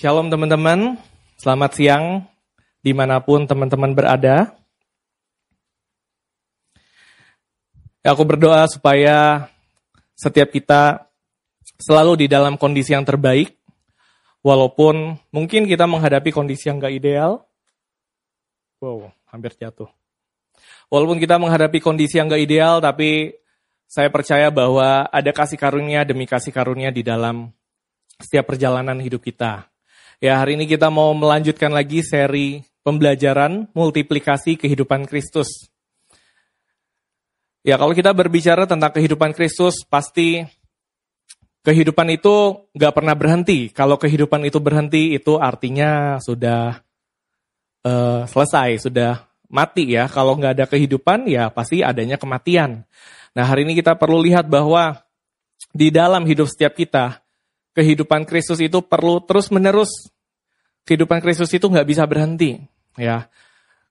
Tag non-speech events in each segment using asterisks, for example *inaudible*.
Shalom teman-teman, selamat siang di mana pun teman-teman berada. Aku berdoa supaya setiap kita selalu di dalam kondisi yang terbaik, walaupun mungkin kita menghadapi kondisi yang gak ideal. Wow, hampir jatuh. Walaupun kita menghadapi kondisi yang gak ideal, tapi saya percaya bahwa ada kasih karunia demi kasih karunia di dalam setiap perjalanan hidup kita. Ya, hari ini kita mau melanjutkan lagi seri pembelajaran multiplikasi kehidupan Kristus. Ya, kalau kita berbicara tentang kehidupan Kristus, pasti kehidupan itu nggak pernah berhenti. Kalau kehidupan itu berhenti, itu artinya sudah uh, selesai, sudah mati ya. Kalau nggak ada kehidupan, ya pasti adanya kematian. Nah, hari ini kita perlu lihat bahwa di dalam hidup setiap kita, kehidupan Kristus itu perlu terus-menerus. Kehidupan Kristus itu nggak bisa berhenti. Ya,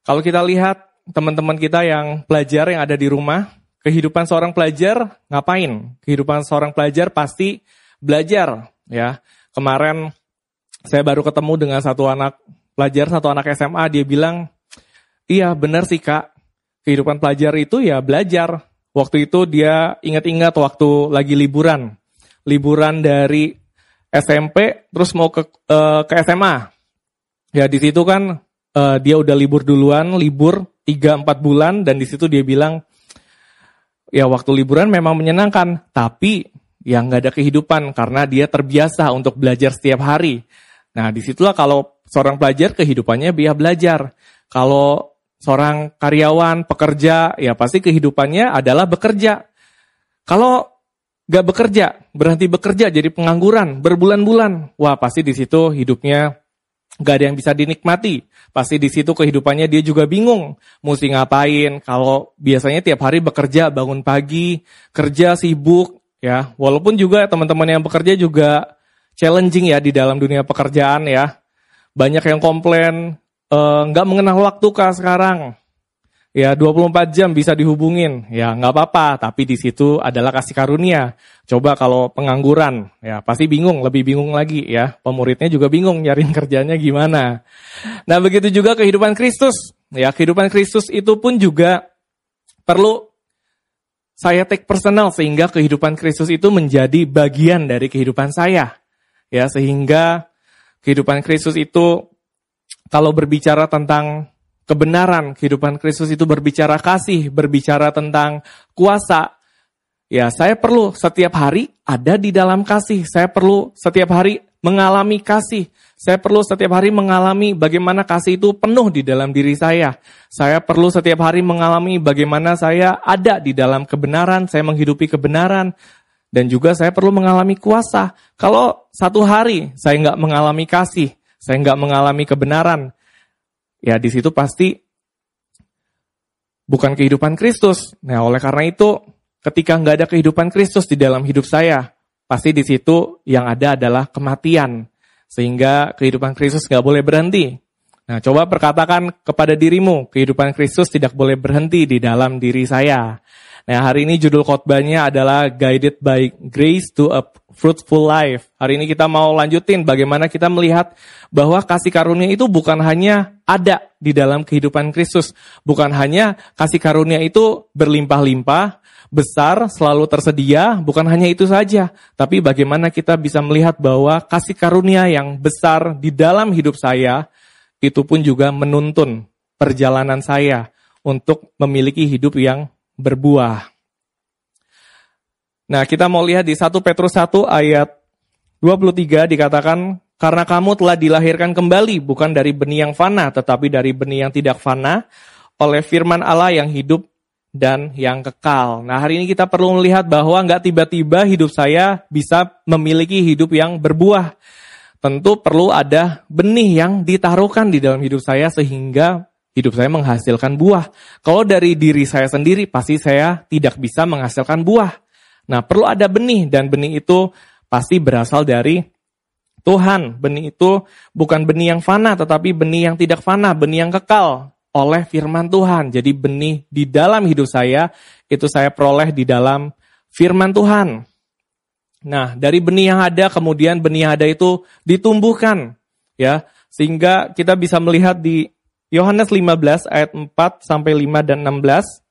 Kalau kita lihat teman-teman kita yang pelajar yang ada di rumah, kehidupan seorang pelajar ngapain? Kehidupan seorang pelajar pasti belajar. ya. Kemarin saya baru ketemu dengan satu anak pelajar, satu anak SMA, dia bilang, iya benar sih kak, kehidupan pelajar itu ya belajar. Waktu itu dia ingat-ingat waktu lagi liburan. Liburan dari SMP terus mau ke uh, ke SMA. Ya di situ kan uh, dia udah libur duluan, libur 3 4 bulan dan di situ dia bilang ya waktu liburan memang menyenangkan, tapi yang nggak ada kehidupan karena dia terbiasa untuk belajar setiap hari. Nah, di situlah kalau seorang pelajar kehidupannya dia belajar. Kalau seorang karyawan, pekerja, ya pasti kehidupannya adalah bekerja. Kalau gak bekerja, berhenti bekerja jadi pengangguran berbulan-bulan. Wah, pasti di situ hidupnya gak ada yang bisa dinikmati. Pasti di situ kehidupannya dia juga bingung, mesti ngapain. Kalau biasanya tiap hari bekerja, bangun pagi, kerja sibuk, ya. Walaupun juga teman-teman yang bekerja juga challenging ya di dalam dunia pekerjaan ya. Banyak yang komplain, eh, nggak uh, mengenal waktu kah sekarang, ya 24 jam bisa dihubungin, ya nggak apa-apa, tapi di situ adalah kasih karunia. Coba kalau pengangguran, ya pasti bingung, lebih bingung lagi ya. Pemuridnya juga bingung nyariin kerjanya gimana. Nah begitu juga kehidupan Kristus, ya kehidupan Kristus itu pun juga perlu saya take personal sehingga kehidupan Kristus itu menjadi bagian dari kehidupan saya. Ya, sehingga kehidupan Kristus itu kalau berbicara tentang kebenaran, kehidupan Kristus itu berbicara kasih, berbicara tentang kuasa. Ya, saya perlu setiap hari ada di dalam kasih. Saya perlu setiap hari mengalami kasih. Saya perlu setiap hari mengalami bagaimana kasih itu penuh di dalam diri saya. Saya perlu setiap hari mengalami bagaimana saya ada di dalam kebenaran, saya menghidupi kebenaran. Dan juga saya perlu mengalami kuasa. Kalau satu hari saya nggak mengalami kasih, saya nggak mengalami kebenaran, ya di situ pasti bukan kehidupan Kristus. Nah, oleh karena itu, ketika nggak ada kehidupan Kristus di dalam hidup saya, pasti di situ yang ada adalah kematian. Sehingga kehidupan Kristus nggak boleh berhenti. Nah, coba perkatakan kepada dirimu, kehidupan Kristus tidak boleh berhenti di dalam diri saya. Nah, hari ini judul khotbahnya adalah Guided by Grace to a Fruitful Life. Hari ini kita mau lanjutin bagaimana kita melihat bahwa kasih karunia itu bukan hanya ada di dalam kehidupan Kristus. Bukan hanya kasih karunia itu berlimpah-limpah, besar, selalu tersedia, bukan hanya itu saja. Tapi bagaimana kita bisa melihat bahwa kasih karunia yang besar di dalam hidup saya, itu pun juga menuntun perjalanan saya untuk memiliki hidup yang berbuah. Nah, kita mau lihat di 1 Petrus 1 ayat 23 dikatakan, karena kamu telah dilahirkan kembali, bukan dari benih yang fana, tetapi dari benih yang tidak fana, oleh firman Allah yang hidup dan yang kekal. Nah hari ini kita perlu melihat bahwa nggak tiba-tiba hidup saya bisa memiliki hidup yang berbuah. Tentu perlu ada benih yang ditaruhkan di dalam hidup saya sehingga hidup saya menghasilkan buah. Kalau dari diri saya sendiri, pasti saya tidak bisa menghasilkan buah. Nah, perlu ada benih, dan benih itu pasti berasal dari Tuhan. Benih itu bukan benih yang fana, tetapi benih yang tidak fana, benih yang kekal oleh firman Tuhan. Jadi benih di dalam hidup saya, itu saya peroleh di dalam firman Tuhan. Nah, dari benih yang ada, kemudian benih yang ada itu ditumbuhkan. Ya, sehingga kita bisa melihat di Yohanes 15 ayat 4 sampai 5 dan 16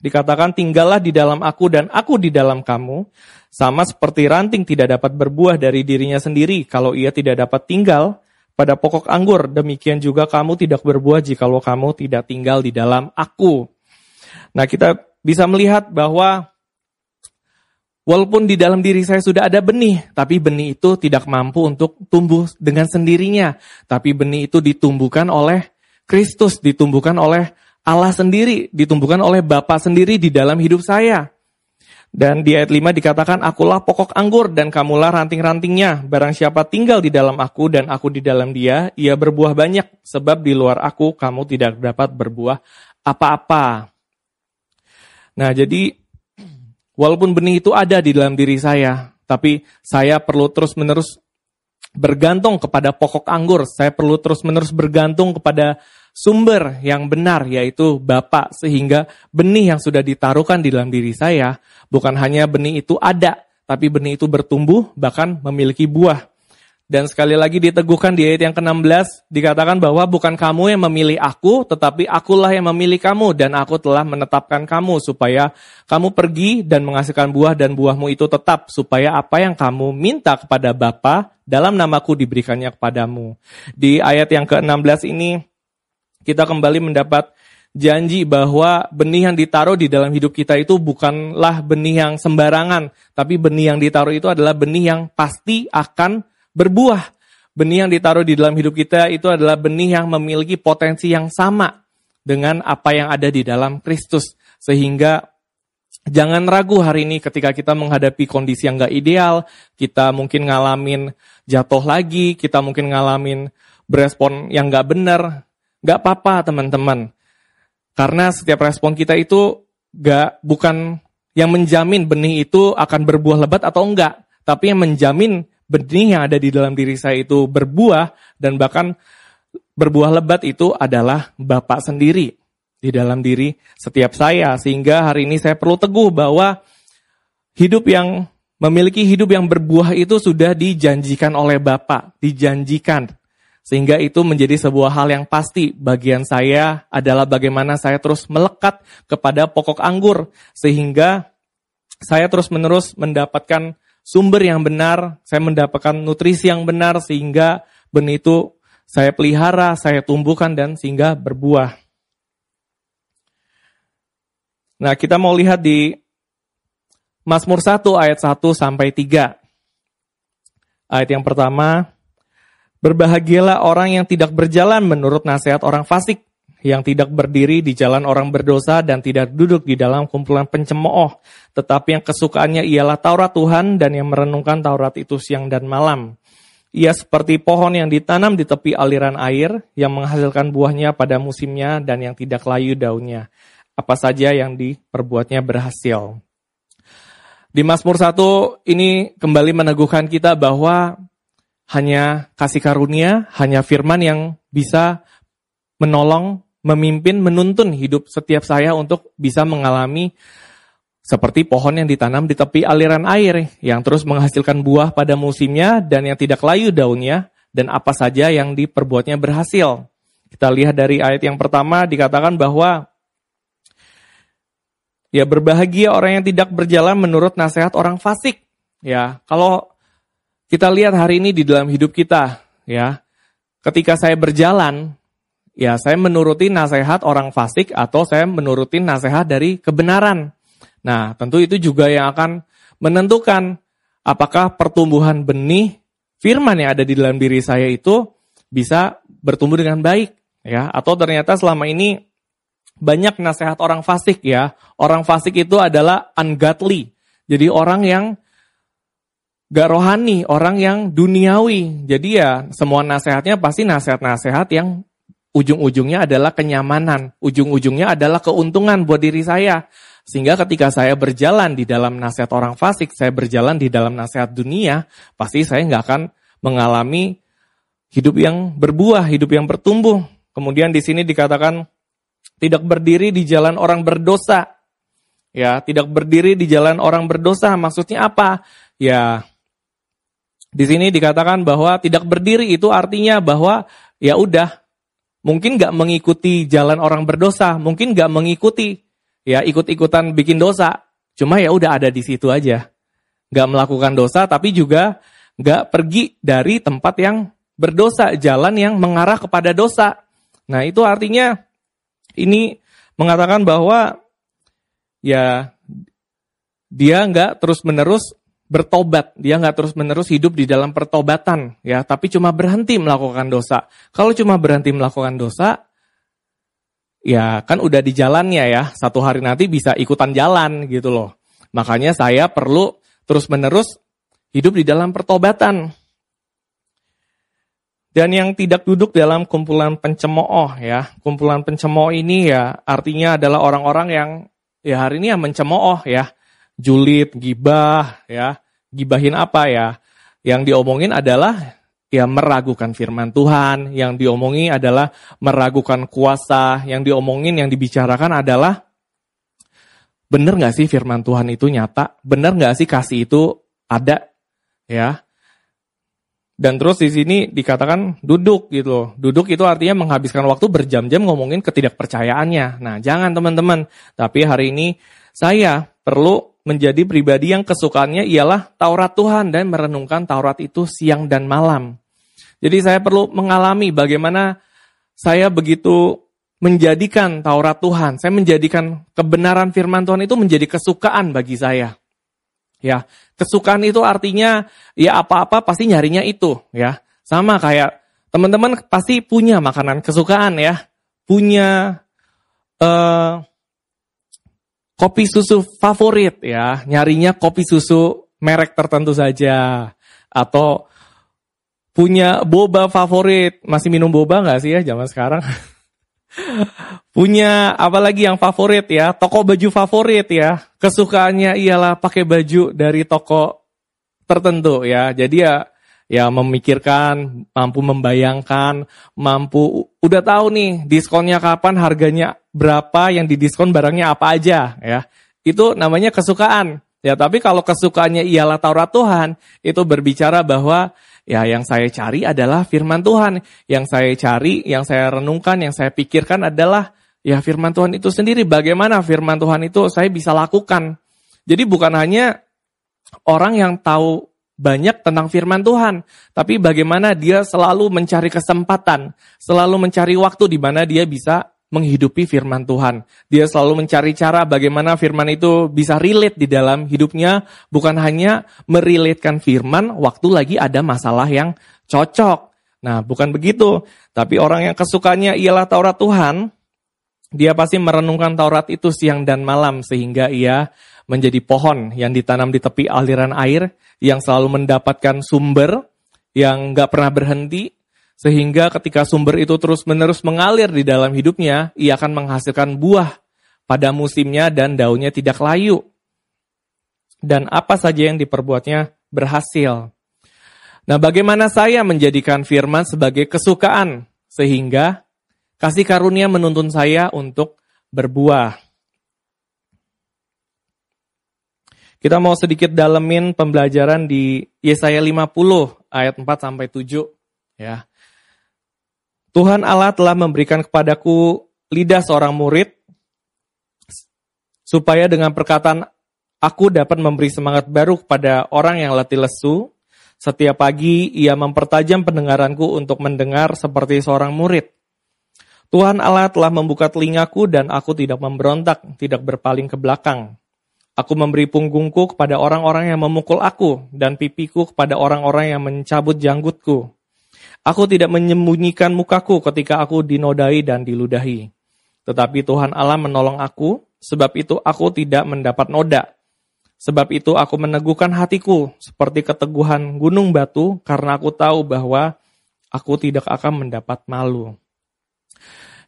dikatakan tinggallah di dalam aku dan aku di dalam kamu sama seperti ranting tidak dapat berbuah dari dirinya sendiri kalau ia tidak dapat tinggal pada pokok anggur demikian juga kamu tidak berbuah jikalau kamu tidak tinggal di dalam aku. Nah, kita bisa melihat bahwa Walaupun di dalam diri saya sudah ada benih, tapi benih itu tidak mampu untuk tumbuh dengan sendirinya. Tapi benih itu ditumbuhkan oleh Kristus, ditumbuhkan oleh Allah sendiri, ditumbuhkan oleh Bapa sendiri di dalam hidup saya. Dan di ayat 5 dikatakan, Akulah pokok anggur dan kamulah ranting-rantingnya. Barang siapa tinggal di dalam aku dan aku di dalam dia, ia berbuah banyak. Sebab di luar aku kamu tidak dapat berbuah apa-apa. Nah jadi Walaupun benih itu ada di dalam diri saya, tapi saya perlu terus-menerus bergantung kepada pokok anggur. Saya perlu terus-menerus bergantung kepada sumber yang benar, yaitu Bapak. Sehingga benih yang sudah ditaruhkan di dalam diri saya, bukan hanya benih itu ada, tapi benih itu bertumbuh, bahkan memiliki buah. Dan sekali lagi diteguhkan di ayat yang ke-16, dikatakan bahwa bukan kamu yang memilih aku, tetapi akulah yang memilih kamu, dan aku telah menetapkan kamu, supaya kamu pergi dan menghasilkan buah, dan buahmu itu tetap, supaya apa yang kamu minta kepada Bapa dalam namaku diberikannya kepadamu. Di ayat yang ke-16 ini, kita kembali mendapat janji bahwa benih yang ditaruh di dalam hidup kita itu bukanlah benih yang sembarangan, tapi benih yang ditaruh itu adalah benih yang pasti akan berbuah. Benih yang ditaruh di dalam hidup kita itu adalah benih yang memiliki potensi yang sama dengan apa yang ada di dalam Kristus. Sehingga jangan ragu hari ini ketika kita menghadapi kondisi yang gak ideal, kita mungkin ngalamin jatuh lagi, kita mungkin ngalamin berespon yang gak benar. Gak apa-apa teman-teman. Karena setiap respon kita itu gak bukan yang menjamin benih itu akan berbuah lebat atau enggak, tapi yang menjamin benih yang ada di dalam diri saya itu berbuah dan bahkan berbuah lebat itu adalah Bapak sendiri di dalam diri setiap saya. Sehingga hari ini saya perlu teguh bahwa hidup yang memiliki hidup yang berbuah itu sudah dijanjikan oleh Bapak, dijanjikan. Sehingga itu menjadi sebuah hal yang pasti. Bagian saya adalah bagaimana saya terus melekat kepada pokok anggur. Sehingga saya terus-menerus mendapatkan sumber yang benar, saya mendapatkan nutrisi yang benar sehingga benih itu saya pelihara, saya tumbuhkan dan sehingga berbuah. Nah, kita mau lihat di Mazmur 1 ayat 1 sampai 3. Ayat yang pertama, Berbahagialah orang yang tidak berjalan menurut nasihat orang fasik, yang tidak berdiri di jalan orang berdosa dan tidak duduk di dalam kumpulan pencemooh, tetapi yang kesukaannya ialah Taurat Tuhan dan yang merenungkan Taurat itu siang dan malam. Ia seperti pohon yang ditanam di tepi aliran air, yang menghasilkan buahnya pada musimnya dan yang tidak layu daunnya. Apa saja yang diperbuatnya berhasil. Di Mazmur 1 ini kembali meneguhkan kita bahwa hanya kasih karunia, hanya firman yang bisa menolong memimpin, menuntun hidup setiap saya untuk bisa mengalami seperti pohon yang ditanam di tepi aliran air yang terus menghasilkan buah pada musimnya dan yang tidak layu daunnya dan apa saja yang diperbuatnya berhasil. Kita lihat dari ayat yang pertama dikatakan bahwa ya berbahagia orang yang tidak berjalan menurut nasihat orang fasik. Ya, kalau kita lihat hari ini di dalam hidup kita, ya, ketika saya berjalan, Ya, saya menuruti nasihat orang fasik atau saya menuruti nasihat dari kebenaran. Nah, tentu itu juga yang akan menentukan apakah pertumbuhan benih firman yang ada di dalam diri saya itu bisa bertumbuh dengan baik ya atau ternyata selama ini banyak nasihat orang fasik ya. Orang fasik itu adalah ungodly. Jadi orang yang gak rohani, orang yang duniawi. Jadi ya semua nasihatnya pasti nasihat-nasihat yang ujung-ujungnya adalah kenyamanan, ujung-ujungnya adalah keuntungan buat diri saya. Sehingga ketika saya berjalan di dalam nasihat orang fasik, saya berjalan di dalam nasihat dunia, pasti saya nggak akan mengalami hidup yang berbuah, hidup yang bertumbuh. Kemudian di sini dikatakan tidak berdiri di jalan orang berdosa. Ya, tidak berdiri di jalan orang berdosa. Maksudnya apa? Ya, Di sini dikatakan bahwa tidak berdiri itu artinya bahwa ya udah mungkin nggak mengikuti jalan orang berdosa, mungkin nggak mengikuti ya ikut-ikutan bikin dosa. Cuma ya udah ada di situ aja, nggak melakukan dosa, tapi juga nggak pergi dari tempat yang berdosa, jalan yang mengarah kepada dosa. Nah itu artinya ini mengatakan bahwa ya dia nggak terus menerus bertobat, dia nggak terus-menerus hidup di dalam pertobatan, ya, tapi cuma berhenti melakukan dosa. Kalau cuma berhenti melakukan dosa, ya kan udah di jalannya ya, satu hari nanti bisa ikutan jalan gitu loh. Makanya saya perlu terus-menerus hidup di dalam pertobatan. Dan yang tidak duduk dalam kumpulan pencemooh ya, kumpulan pencemooh ini ya artinya adalah orang-orang yang ya hari ini yang mencemooh ya, julid, gibah, ya. Gibahin apa ya? Yang diomongin adalah ya meragukan firman Tuhan, yang diomongin adalah meragukan kuasa, yang diomongin, yang dibicarakan adalah benar nggak sih firman Tuhan itu nyata? Benar nggak sih kasih itu ada? Ya. Dan terus di sini dikatakan duduk gitu Duduk itu artinya menghabiskan waktu berjam-jam ngomongin ketidakpercayaannya. Nah, jangan teman-teman. Tapi hari ini saya perlu menjadi pribadi yang kesukaannya ialah Taurat Tuhan dan merenungkan Taurat itu siang dan malam. Jadi saya perlu mengalami bagaimana saya begitu menjadikan Taurat Tuhan, saya menjadikan kebenaran firman Tuhan itu menjadi kesukaan bagi saya. Ya, kesukaan itu artinya ya apa-apa pasti nyarinya itu, ya. Sama kayak teman-teman pasti punya makanan kesukaan ya, punya uh, kopi susu favorit ya, nyarinya kopi susu merek tertentu saja. Atau punya boba favorit, masih minum boba nggak sih ya zaman sekarang? *laughs* punya apa lagi yang favorit ya, toko baju favorit ya, kesukaannya ialah pakai baju dari toko tertentu ya, jadi ya ya memikirkan, mampu membayangkan, mampu udah tahu nih diskonnya kapan, harganya berapa, yang didiskon barangnya apa aja ya. Itu namanya kesukaan. Ya, tapi kalau kesukaannya ialah Taurat Tuhan, itu berbicara bahwa ya yang saya cari adalah firman Tuhan. Yang saya cari, yang saya renungkan, yang saya pikirkan adalah ya firman Tuhan itu sendiri. Bagaimana firman Tuhan itu saya bisa lakukan. Jadi bukan hanya orang yang tahu banyak tentang firman Tuhan, tapi bagaimana dia selalu mencari kesempatan, selalu mencari waktu di mana dia bisa menghidupi firman Tuhan. Dia selalu mencari cara bagaimana firman itu bisa relate di dalam hidupnya, bukan hanya meriletkan firman waktu lagi ada masalah yang cocok. Nah, bukan begitu. Tapi orang yang kesukanya ialah Taurat Tuhan, dia pasti merenungkan Taurat itu siang dan malam sehingga ia menjadi pohon yang ditanam di tepi aliran air, yang selalu mendapatkan sumber, yang gak pernah berhenti, sehingga ketika sumber itu terus-menerus mengalir di dalam hidupnya, ia akan menghasilkan buah pada musimnya dan daunnya tidak layu. Dan apa saja yang diperbuatnya berhasil. Nah bagaimana saya menjadikan firman sebagai kesukaan, sehingga kasih karunia menuntun saya untuk berbuah. Kita mau sedikit dalemin pembelajaran di Yesaya 50 ayat 4 sampai 7 ya. Tuhan Allah telah memberikan kepadaku lidah seorang murid supaya dengan perkataan aku dapat memberi semangat baru kepada orang yang letih lesu. Setiap pagi ia mempertajam pendengaranku untuk mendengar seperti seorang murid. Tuhan Allah telah membuka telingaku dan aku tidak memberontak, tidak berpaling ke belakang. Aku memberi punggungku kepada orang-orang yang memukul aku, dan pipiku kepada orang-orang yang mencabut janggutku. Aku tidak menyembunyikan mukaku ketika aku dinodai dan diludahi. Tetapi Tuhan Allah menolong aku, sebab itu aku tidak mendapat noda. Sebab itu aku meneguhkan hatiku seperti keteguhan gunung batu, karena aku tahu bahwa aku tidak akan mendapat malu.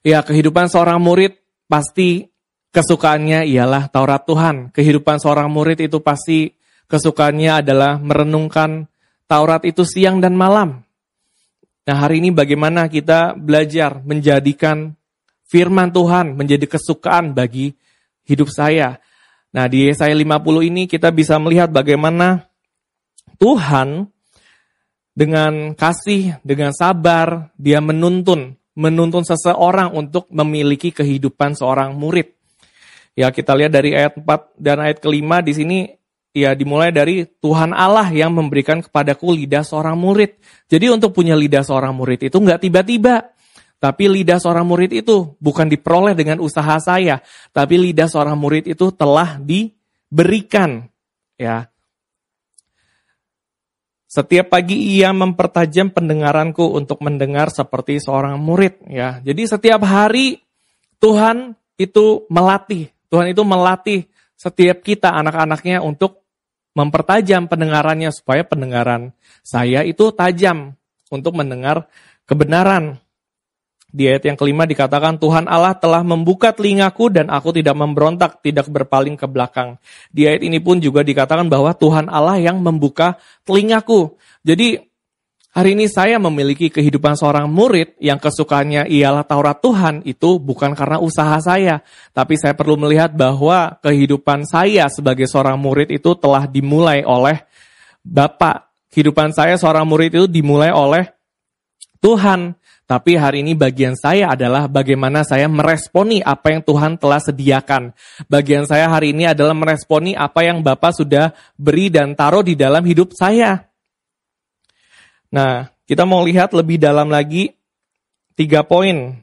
Ya, kehidupan seorang murid pasti kesukaannya ialah Taurat Tuhan. Kehidupan seorang murid itu pasti kesukaannya adalah merenungkan Taurat itu siang dan malam. Nah hari ini bagaimana kita belajar menjadikan firman Tuhan menjadi kesukaan bagi hidup saya. Nah di Yesaya 50 ini kita bisa melihat bagaimana Tuhan dengan kasih, dengan sabar, dia menuntun, menuntun seseorang untuk memiliki kehidupan seorang murid. Ya, kita lihat dari ayat 4 dan ayat kelima di sini ya dimulai dari Tuhan Allah yang memberikan kepadaku lidah seorang murid. Jadi untuk punya lidah seorang murid itu nggak tiba-tiba. Tapi lidah seorang murid itu bukan diperoleh dengan usaha saya, tapi lidah seorang murid itu telah diberikan. Ya, setiap pagi ia mempertajam pendengaranku untuk mendengar seperti seorang murid ya. Jadi setiap hari Tuhan itu melatih, Tuhan itu melatih setiap kita anak-anaknya untuk mempertajam pendengarannya supaya pendengaran saya itu tajam untuk mendengar kebenaran. Di ayat yang kelima dikatakan Tuhan Allah telah membuka telingaku dan aku tidak memberontak, tidak berpaling ke belakang. Di ayat ini pun juga dikatakan bahwa Tuhan Allah yang membuka telingaku. Jadi hari ini saya memiliki kehidupan seorang murid yang kesukaannya ialah Taurat Tuhan itu bukan karena usaha saya. Tapi saya perlu melihat bahwa kehidupan saya sebagai seorang murid itu telah dimulai oleh Bapak. Kehidupan saya seorang murid itu dimulai oleh Tuhan. Tapi hari ini bagian saya adalah bagaimana saya meresponi apa yang Tuhan telah sediakan. Bagian saya hari ini adalah meresponi apa yang Bapak sudah beri dan taruh di dalam hidup saya. Nah, kita mau lihat lebih dalam lagi tiga poin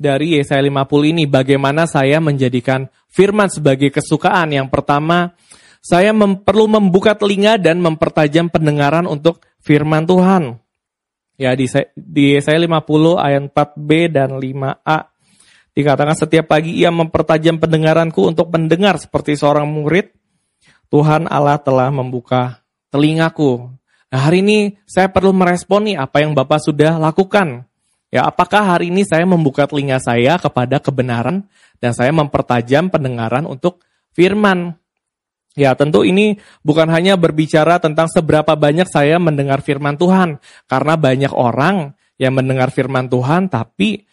dari Yesaya 50 ini. Bagaimana saya menjadikan firman sebagai kesukaan. Yang pertama, saya mem perlu membuka telinga dan mempertajam pendengaran untuk firman Tuhan. Ya di, di saya 50 ayat 4b dan 5a dikatakan setiap pagi ia mempertajam pendengaranku untuk mendengar seperti seorang murid. Tuhan Allah telah membuka telingaku. Nah, hari ini saya perlu meresponi apa yang Bapak sudah lakukan. Ya, apakah hari ini saya membuka telinga saya kepada kebenaran dan saya mempertajam pendengaran untuk firman. Ya, tentu ini bukan hanya berbicara tentang seberapa banyak saya mendengar firman Tuhan, karena banyak orang yang mendengar firman Tuhan, tapi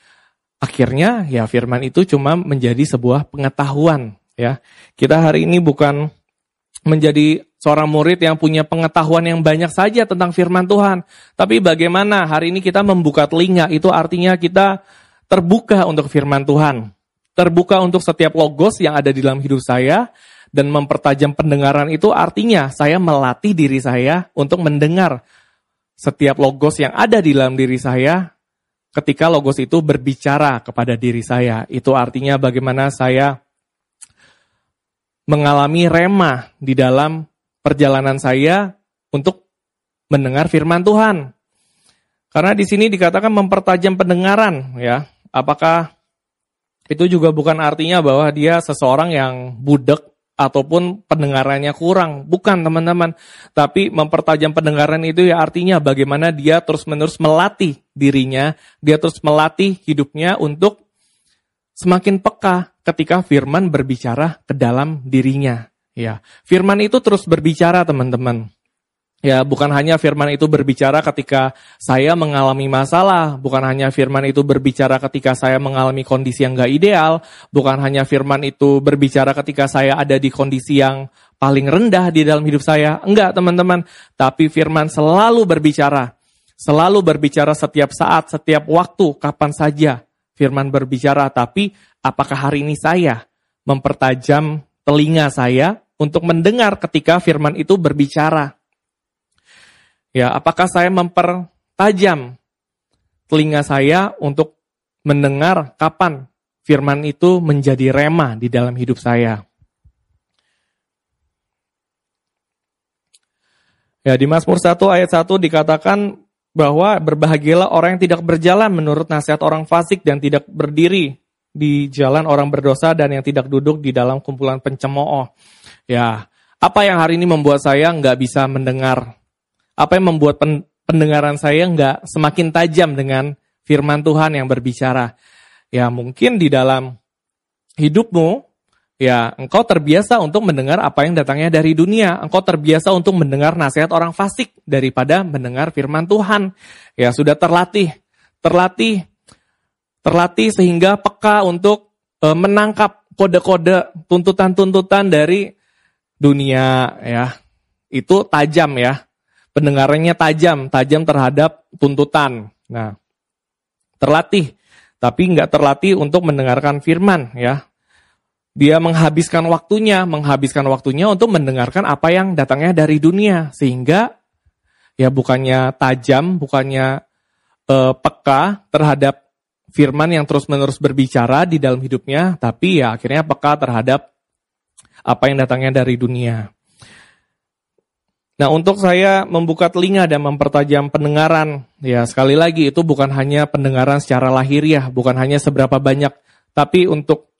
akhirnya ya firman itu cuma menjadi sebuah pengetahuan. Ya, kita hari ini bukan menjadi seorang murid yang punya pengetahuan yang banyak saja tentang firman Tuhan, tapi bagaimana hari ini kita membuka telinga? Itu artinya kita terbuka untuk firman Tuhan, terbuka untuk setiap logos yang ada di dalam hidup saya. Dan mempertajam pendengaran itu artinya saya melatih diri saya untuk mendengar setiap logos yang ada di dalam diri saya ketika logos itu berbicara kepada diri saya. Itu artinya bagaimana saya mengalami rema di dalam perjalanan saya untuk mendengar firman Tuhan. Karena di sini dikatakan mempertajam pendengaran, ya. Apakah itu juga bukan artinya bahwa dia seseorang yang budek ataupun pendengarannya kurang. Bukan teman-teman. Tapi mempertajam pendengaran itu ya artinya bagaimana dia terus-menerus melatih dirinya, dia terus melatih hidupnya untuk semakin peka ketika firman berbicara ke dalam dirinya. Ya, firman itu terus berbicara teman-teman. Ya, bukan hanya firman itu berbicara ketika saya mengalami masalah, bukan hanya firman itu berbicara ketika saya mengalami kondisi yang gak ideal, bukan hanya firman itu berbicara ketika saya ada di kondisi yang paling rendah di dalam hidup saya. Enggak, teman-teman. Tapi firman selalu berbicara. Selalu berbicara setiap saat, setiap waktu, kapan saja firman berbicara. Tapi apakah hari ini saya mempertajam telinga saya untuk mendengar ketika firman itu berbicara? Ya, apakah saya mempertajam telinga saya untuk mendengar kapan firman itu menjadi rema di dalam hidup saya? Ya, di Mazmur 1 ayat 1 dikatakan bahwa berbahagialah orang yang tidak berjalan menurut nasihat orang fasik dan tidak berdiri di jalan orang berdosa dan yang tidak duduk di dalam kumpulan pencemooh. Ya, apa yang hari ini membuat saya nggak bisa mendengar apa yang membuat pendengaran saya nggak semakin tajam dengan firman Tuhan yang berbicara. Ya mungkin di dalam hidupmu, ya engkau terbiasa untuk mendengar apa yang datangnya dari dunia. Engkau terbiasa untuk mendengar nasihat orang fasik daripada mendengar firman Tuhan. Ya sudah terlatih, terlatih, terlatih sehingga peka untuk e, menangkap kode-kode tuntutan-tuntutan dari dunia ya. Itu tajam ya pendengarannya tajam, tajam terhadap tuntutan. Nah, terlatih, tapi nggak terlatih untuk mendengarkan firman ya. Dia menghabiskan waktunya, menghabiskan waktunya untuk mendengarkan apa yang datangnya dari dunia, sehingga ya bukannya tajam, bukannya uh, peka terhadap firman yang terus-menerus berbicara di dalam hidupnya, tapi ya akhirnya peka terhadap apa yang datangnya dari dunia. Nah, untuk saya membuka telinga dan mempertajam pendengaran, ya sekali lagi itu bukan hanya pendengaran secara lahiriah, bukan hanya seberapa banyak, tapi untuk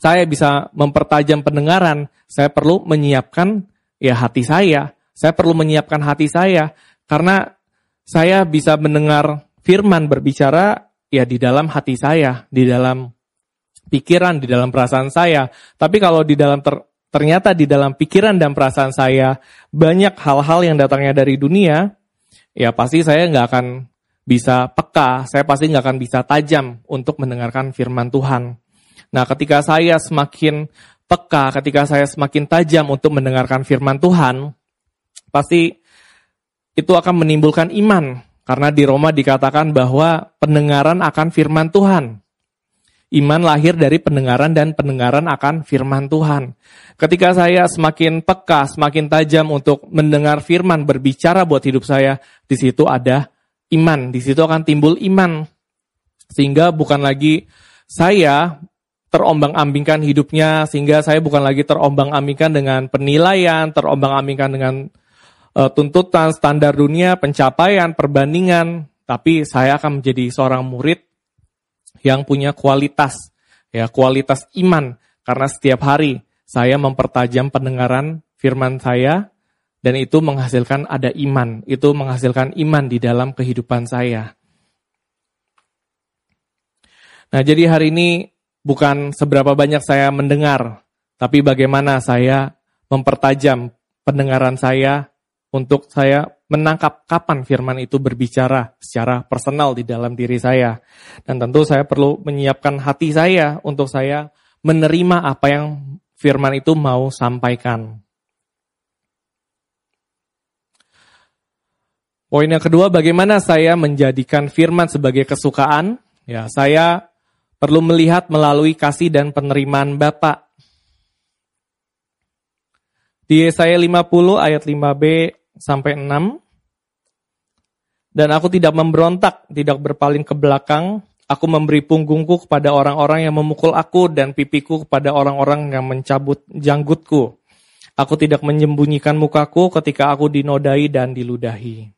saya bisa mempertajam pendengaran, saya perlu menyiapkan ya hati saya. Saya perlu menyiapkan hati saya karena saya bisa mendengar firman berbicara ya di dalam hati saya, di dalam pikiran, di dalam perasaan saya. Tapi kalau di dalam ter, ternyata di dalam pikiran dan perasaan saya banyak hal-hal yang datangnya dari dunia, ya pasti saya nggak akan bisa peka, saya pasti nggak akan bisa tajam untuk mendengarkan firman Tuhan. Nah, ketika saya semakin peka, ketika saya semakin tajam untuk mendengarkan firman Tuhan, pasti itu akan menimbulkan iman. Karena di Roma dikatakan bahwa pendengaran akan firman Tuhan. Iman lahir dari pendengaran dan pendengaran akan firman Tuhan. Ketika saya semakin peka, semakin tajam untuk mendengar firman berbicara buat hidup saya, di situ ada iman, di situ akan timbul iman. Sehingga bukan lagi saya terombang-ambingkan hidupnya, sehingga saya bukan lagi terombang-ambingkan dengan penilaian, terombang-ambingkan dengan uh, tuntutan, standar dunia, pencapaian, perbandingan, tapi saya akan menjadi seorang murid yang punya kualitas, ya kualitas iman. Karena setiap hari saya mempertajam pendengaran firman saya dan itu menghasilkan ada iman, itu menghasilkan iman di dalam kehidupan saya. Nah, jadi hari ini bukan seberapa banyak saya mendengar, tapi bagaimana saya mempertajam pendengaran saya untuk saya menangkap kapan firman itu berbicara secara personal di dalam diri saya. Dan tentu saya perlu menyiapkan hati saya untuk saya menerima apa yang firman itu mau sampaikan. Poin yang kedua, bagaimana saya menjadikan firman sebagai kesukaan? Ya, saya perlu melihat melalui kasih dan penerimaan Bapak. Di Yesaya 50 ayat 5b sampai 6. Dan aku tidak memberontak, tidak berpaling ke belakang. Aku memberi punggungku kepada orang-orang yang memukul aku dan pipiku kepada orang-orang yang mencabut janggutku. Aku tidak menyembunyikan mukaku ketika aku dinodai dan diludahi.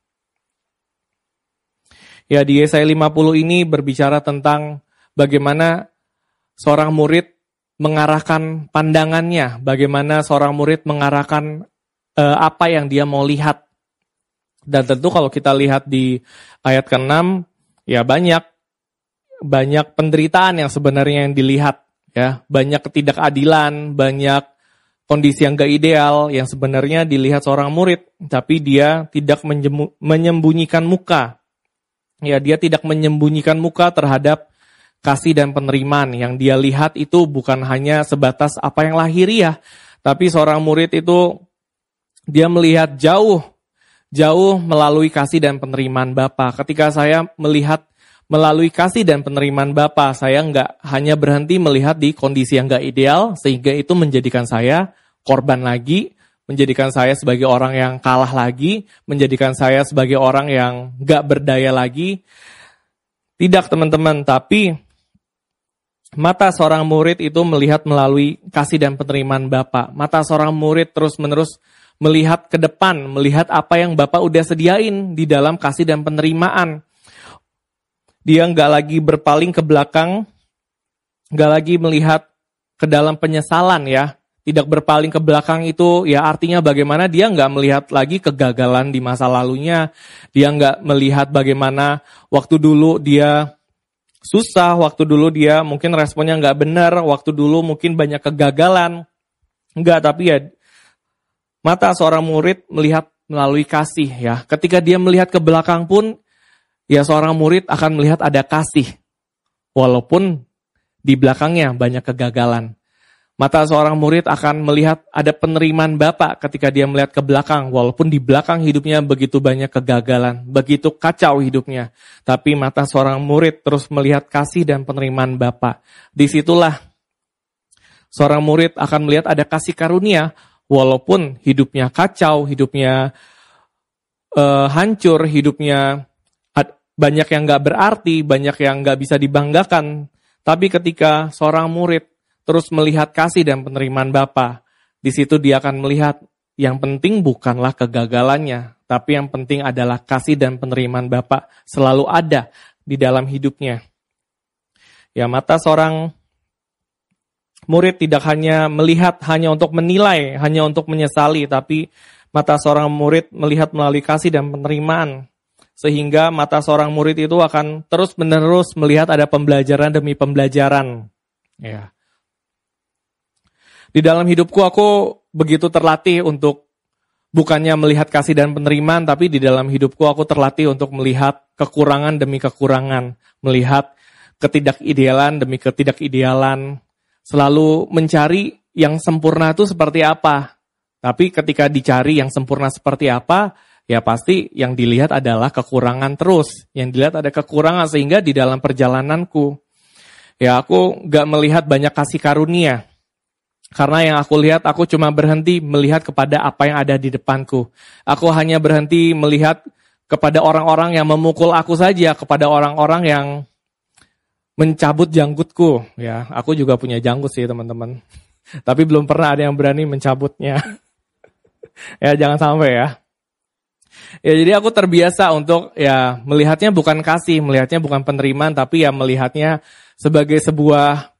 Ya di Yesaya 50 ini berbicara tentang bagaimana seorang murid mengarahkan pandangannya, bagaimana seorang murid mengarahkan uh, apa yang dia mau lihat. Dan tentu kalau kita lihat di ayat ke-6, ya banyak banyak penderitaan yang sebenarnya yang dilihat. ya Banyak ketidakadilan, banyak kondisi yang gak ideal yang sebenarnya dilihat seorang murid. Tapi dia tidak menyembunyikan muka. Ya, dia tidak menyembunyikan muka terhadap kasih dan penerimaan. Yang dia lihat itu bukan hanya sebatas apa yang lahiriah. Tapi seorang murid itu dia melihat jauh, jauh melalui kasih dan penerimaan Bapa. Ketika saya melihat melalui kasih dan penerimaan Bapa, saya nggak hanya berhenti melihat di kondisi yang nggak ideal, sehingga itu menjadikan saya korban lagi, menjadikan saya sebagai orang yang kalah lagi, menjadikan saya sebagai orang yang nggak berdaya lagi. Tidak teman-teman, tapi mata seorang murid itu melihat melalui kasih dan penerimaan Bapa. Mata seorang murid terus-menerus melihat ke depan, melihat apa yang Bapak udah sediain di dalam kasih dan penerimaan. Dia nggak lagi berpaling ke belakang, nggak lagi melihat ke dalam penyesalan ya. Tidak berpaling ke belakang itu ya artinya bagaimana dia nggak melihat lagi kegagalan di masa lalunya. Dia nggak melihat bagaimana waktu dulu dia susah, waktu dulu dia mungkin responnya nggak benar, waktu dulu mungkin banyak kegagalan. Enggak, tapi ya Mata seorang murid melihat melalui kasih ya. Ketika dia melihat ke belakang pun ya seorang murid akan melihat ada kasih. Walaupun di belakangnya banyak kegagalan. Mata seorang murid akan melihat ada penerimaan Bapak ketika dia melihat ke belakang. Walaupun di belakang hidupnya begitu banyak kegagalan, begitu kacau hidupnya. Tapi mata seorang murid terus melihat kasih dan penerimaan Bapak. Di situlah seorang murid akan melihat ada kasih karunia. Walaupun hidupnya kacau, hidupnya uh, hancur, hidupnya banyak yang gak berarti, banyak yang gak bisa dibanggakan. Tapi ketika seorang murid terus melihat kasih dan penerimaan Bapa. Di situ dia akan melihat yang penting bukanlah kegagalannya, tapi yang penting adalah kasih dan penerimaan Bapa selalu ada di dalam hidupnya. Ya, mata seorang murid tidak hanya melihat hanya untuk menilai, hanya untuk menyesali, tapi mata seorang murid melihat melalui kasih dan penerimaan. Sehingga mata seorang murid itu akan terus-menerus melihat ada pembelajaran demi pembelajaran. Ya. Di dalam hidupku aku begitu terlatih untuk bukannya melihat kasih dan penerimaan, tapi di dalam hidupku aku terlatih untuk melihat kekurangan demi kekurangan, melihat ketidakidealan demi ketidakidealan, selalu mencari yang sempurna itu seperti apa. Tapi ketika dicari yang sempurna seperti apa, ya pasti yang dilihat adalah kekurangan terus. Yang dilihat ada kekurangan sehingga di dalam perjalananku, ya aku gak melihat banyak kasih karunia. Karena yang aku lihat, aku cuma berhenti melihat kepada apa yang ada di depanku. Aku hanya berhenti melihat kepada orang-orang yang memukul aku saja, kepada orang-orang yang mencabut janggutku. Ya, aku juga punya janggut sih teman-teman. *laughs* Tapi belum pernah ada yang berani mencabutnya. *laughs* ya, jangan sampai ya. Ya, jadi aku terbiasa untuk ya melihatnya bukan kasih, melihatnya bukan penerimaan, tapi ya melihatnya sebagai sebuah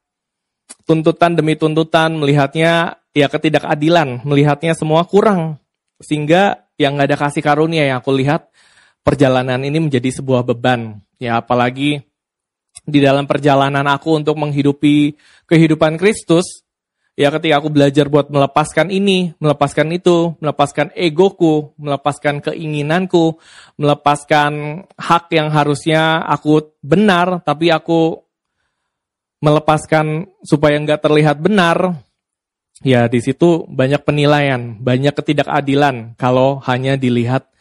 tuntutan demi tuntutan, melihatnya ya ketidakadilan, melihatnya semua kurang. Sehingga yang nggak ada kasih karunia yang aku lihat, perjalanan ini menjadi sebuah beban. Ya apalagi di dalam perjalanan aku untuk menghidupi kehidupan Kristus, ya ketika aku belajar buat melepaskan ini, melepaskan itu, melepaskan egoku, melepaskan keinginanku, melepaskan hak yang harusnya aku benar, tapi aku melepaskan supaya nggak terlihat benar, ya di situ banyak penilaian, banyak ketidakadilan kalau hanya dilihat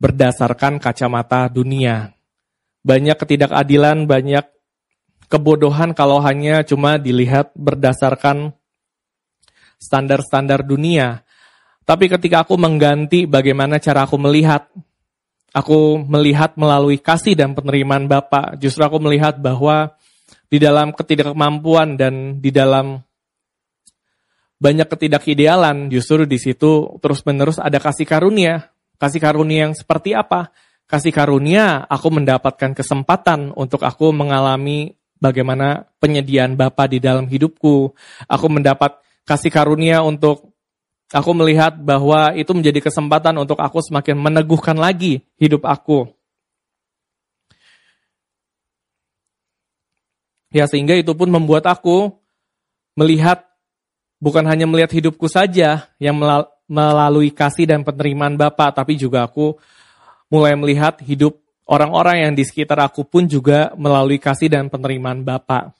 berdasarkan kacamata dunia. Banyak ketidakadilan, banyak kebodohan kalau hanya cuma dilihat berdasarkan standar-standar dunia. Tapi ketika aku mengganti bagaimana cara aku melihat, aku melihat melalui kasih dan penerimaan Bapak, justru aku melihat bahwa di dalam ketidakmampuan dan di dalam banyak ketidakidealan, justru di situ terus-menerus ada kasih karunia. Kasih karunia yang seperti apa? Kasih karunia aku mendapatkan kesempatan untuk aku mengalami bagaimana penyediaan Bapa di dalam hidupku. Aku mendapat kasih karunia untuk aku melihat bahwa itu menjadi kesempatan untuk aku semakin meneguhkan lagi hidup aku. Ya sehingga itu pun membuat aku melihat bukan hanya melihat hidupku saja yang melalui kasih dan penerimaan Bapa, tapi juga aku mulai melihat hidup orang-orang yang di sekitar aku pun juga melalui kasih dan penerimaan Bapa.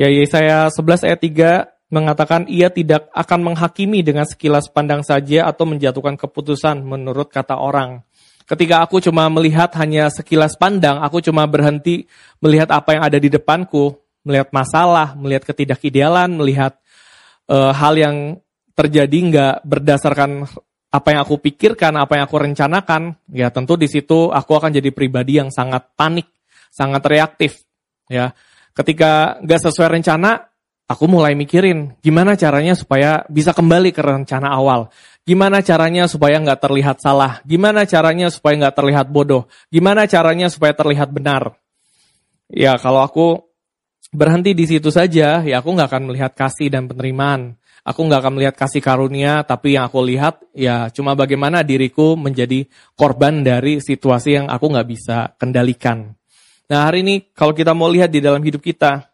Ya Yesaya 11 ayat 3 mengatakan ia tidak akan menghakimi dengan sekilas pandang saja atau menjatuhkan keputusan menurut kata orang. Ketika aku cuma melihat hanya sekilas pandang, aku cuma berhenti melihat apa yang ada di depanku, melihat masalah, melihat ketidakidealan, melihat uh, hal yang terjadi nggak berdasarkan apa yang aku pikirkan, apa yang aku rencanakan, ya tentu di situ aku akan jadi pribadi yang sangat panik, sangat reaktif, ya. Ketika nggak sesuai rencana, aku mulai mikirin gimana caranya supaya bisa kembali ke rencana awal. Gimana caranya supaya nggak terlihat salah? Gimana caranya supaya nggak terlihat bodoh? Gimana caranya supaya terlihat benar? Ya kalau aku berhenti di situ saja, ya aku nggak akan melihat kasih dan penerimaan. Aku nggak akan melihat kasih karunia, tapi yang aku lihat ya cuma bagaimana diriku menjadi korban dari situasi yang aku nggak bisa kendalikan. Nah hari ini kalau kita mau lihat di dalam hidup kita,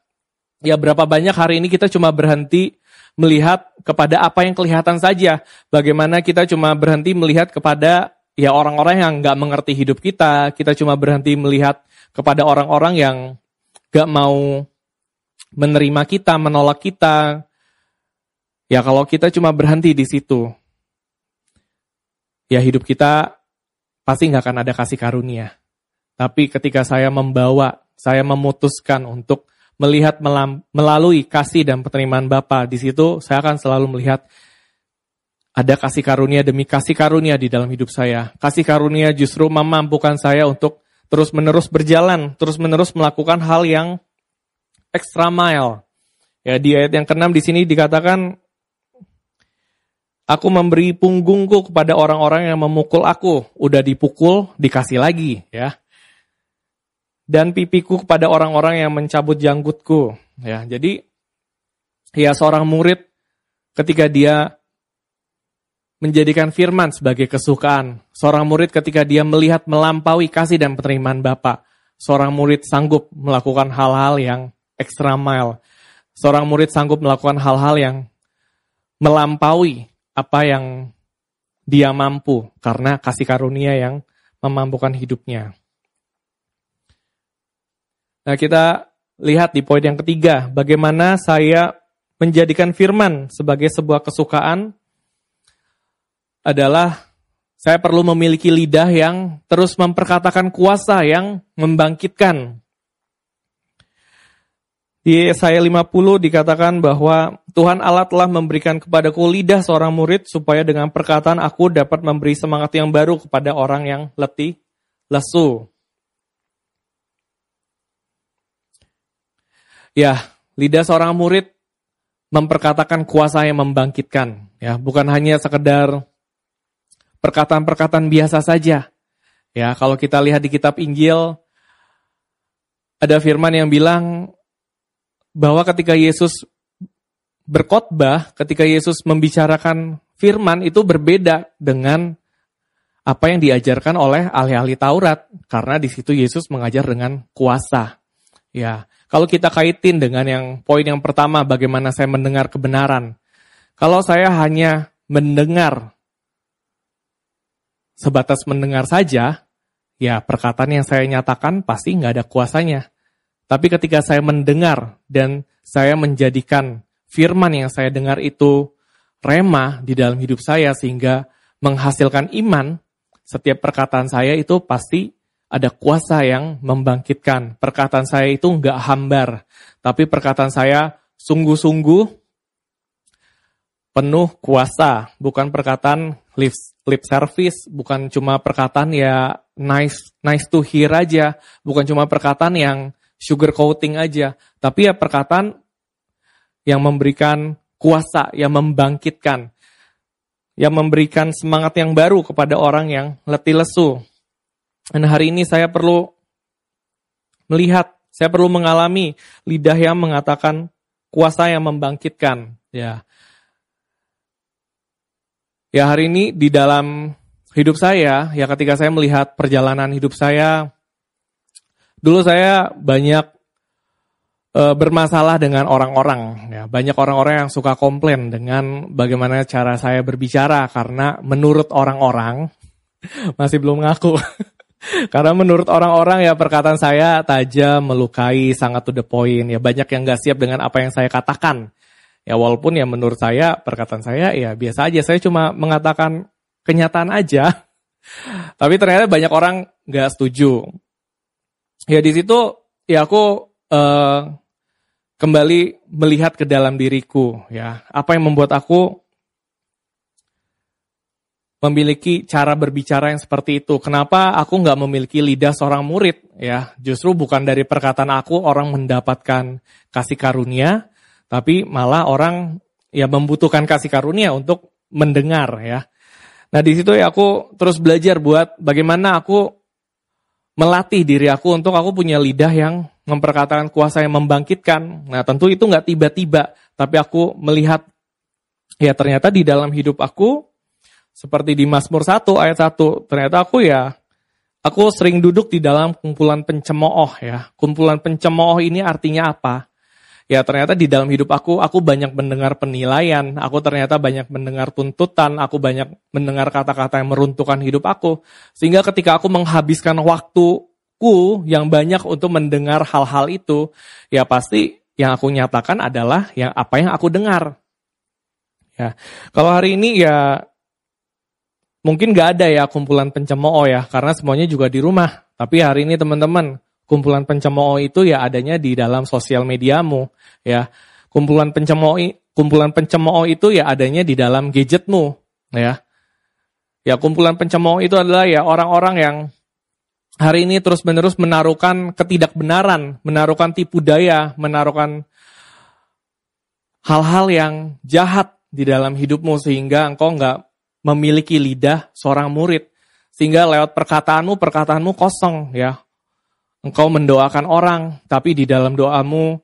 Ya berapa banyak hari ini kita cuma berhenti melihat kepada apa yang kelihatan saja. Bagaimana kita cuma berhenti melihat kepada ya orang-orang yang nggak mengerti hidup kita. Kita cuma berhenti melihat kepada orang-orang yang nggak mau menerima kita, menolak kita. Ya kalau kita cuma berhenti di situ, ya hidup kita pasti nggak akan ada kasih karunia. Tapi ketika saya membawa, saya memutuskan untuk melihat melalui kasih dan penerimaan Bapa, di situ saya akan selalu melihat ada kasih karunia demi kasih karunia di dalam hidup saya. Kasih karunia justru memampukan saya untuk terus-menerus berjalan, terus-menerus melakukan hal yang extra mile. Ya, di ayat yang keenam di sini dikatakan Aku memberi punggungku kepada orang-orang yang memukul aku. Udah dipukul, dikasih lagi, ya dan pipiku kepada orang-orang yang mencabut janggutku. Ya, jadi ya seorang murid ketika dia menjadikan firman sebagai kesukaan, seorang murid ketika dia melihat melampaui kasih dan penerimaan Bapa, seorang murid sanggup melakukan hal-hal yang extra mile. Seorang murid sanggup melakukan hal-hal yang melampaui apa yang dia mampu karena kasih karunia yang memampukan hidupnya. Nah kita lihat di poin yang ketiga, bagaimana saya menjadikan firman sebagai sebuah kesukaan adalah saya perlu memiliki lidah yang terus memperkatakan kuasa yang membangkitkan. Di Yesaya 50 dikatakan bahwa Tuhan Allah telah memberikan kepadaku lidah seorang murid supaya dengan perkataan aku dapat memberi semangat yang baru kepada orang yang letih, lesu. Ya, lidah seorang murid memperkatakan kuasa yang membangkitkan. Ya, bukan hanya sekedar perkataan-perkataan biasa saja. Ya, kalau kita lihat di kitab Injil, ada firman yang bilang bahwa ketika Yesus berkhotbah, ketika Yesus membicarakan firman itu berbeda dengan apa yang diajarkan oleh ahli-ahli Taurat karena di situ Yesus mengajar dengan kuasa. Ya, kalau kita kaitin dengan yang poin yang pertama, bagaimana saya mendengar kebenaran. Kalau saya hanya mendengar, sebatas mendengar saja, ya perkataan yang saya nyatakan pasti nggak ada kuasanya. Tapi ketika saya mendengar dan saya menjadikan firman yang saya dengar itu rema di dalam hidup saya sehingga menghasilkan iman, setiap perkataan saya itu pasti ada kuasa yang membangkitkan. Perkataan saya itu enggak hambar, tapi perkataan saya sungguh-sungguh penuh kuasa, bukan perkataan lip, lip service, bukan cuma perkataan ya nice nice to hear aja, bukan cuma perkataan yang sugar coating aja, tapi ya perkataan yang memberikan kuasa, yang membangkitkan, yang memberikan semangat yang baru kepada orang yang letih lesu. Dan hari ini saya perlu melihat, saya perlu mengalami lidah yang mengatakan kuasa yang membangkitkan. Ya, ya hari ini di dalam hidup saya, ya ketika saya melihat perjalanan hidup saya, dulu saya banyak e, bermasalah dengan orang-orang. Ya, banyak orang-orang yang suka komplain dengan bagaimana cara saya berbicara karena menurut orang-orang *laughs* masih belum ngaku. *laughs* Karena menurut orang-orang ya perkataan saya tajam, melukai, sangat to the point. Ya banyak yang gak siap dengan apa yang saya katakan. Ya walaupun ya menurut saya perkataan saya ya biasa aja. Saya cuma mengatakan kenyataan aja. *laughs* Tapi ternyata banyak orang gak setuju. Ya di situ ya aku uh, kembali melihat ke dalam diriku. Ya apa yang membuat aku memiliki cara berbicara yang seperti itu. Kenapa aku nggak memiliki lidah seorang murid? Ya, justru bukan dari perkataan aku orang mendapatkan kasih karunia, tapi malah orang ya membutuhkan kasih karunia untuk mendengar ya. Nah di situ ya aku terus belajar buat bagaimana aku melatih diri aku untuk aku punya lidah yang memperkatakan kuasa yang membangkitkan. Nah tentu itu nggak tiba-tiba, tapi aku melihat ya ternyata di dalam hidup aku seperti di Mazmur 1 ayat 1, ternyata aku ya, aku sering duduk di dalam kumpulan pencemooh ya. Kumpulan pencemooh ini artinya apa? Ya ternyata di dalam hidup aku, aku banyak mendengar penilaian, aku ternyata banyak mendengar tuntutan, aku banyak mendengar kata-kata yang meruntuhkan hidup aku. Sehingga ketika aku menghabiskan waktuku yang banyak untuk mendengar hal-hal itu, ya pasti yang aku nyatakan adalah yang apa yang aku dengar. Ya, kalau hari ini ya mungkin gak ada ya kumpulan pencemooh ya, karena semuanya juga di rumah. Tapi hari ini teman-teman, kumpulan pencemooh itu ya adanya di dalam sosial mediamu, ya. Kumpulan pencemooh kumpulan pencemooh itu ya adanya di dalam gadgetmu, ya. Ya kumpulan pencemooh itu adalah ya orang-orang yang hari ini terus-menerus menaruhkan ketidakbenaran, menaruhkan tipu daya, menaruhkan hal-hal yang jahat di dalam hidupmu sehingga engkau nggak memiliki lidah seorang murid. Sehingga lewat perkataanmu, perkataanmu kosong ya. Engkau mendoakan orang, tapi di dalam doamu,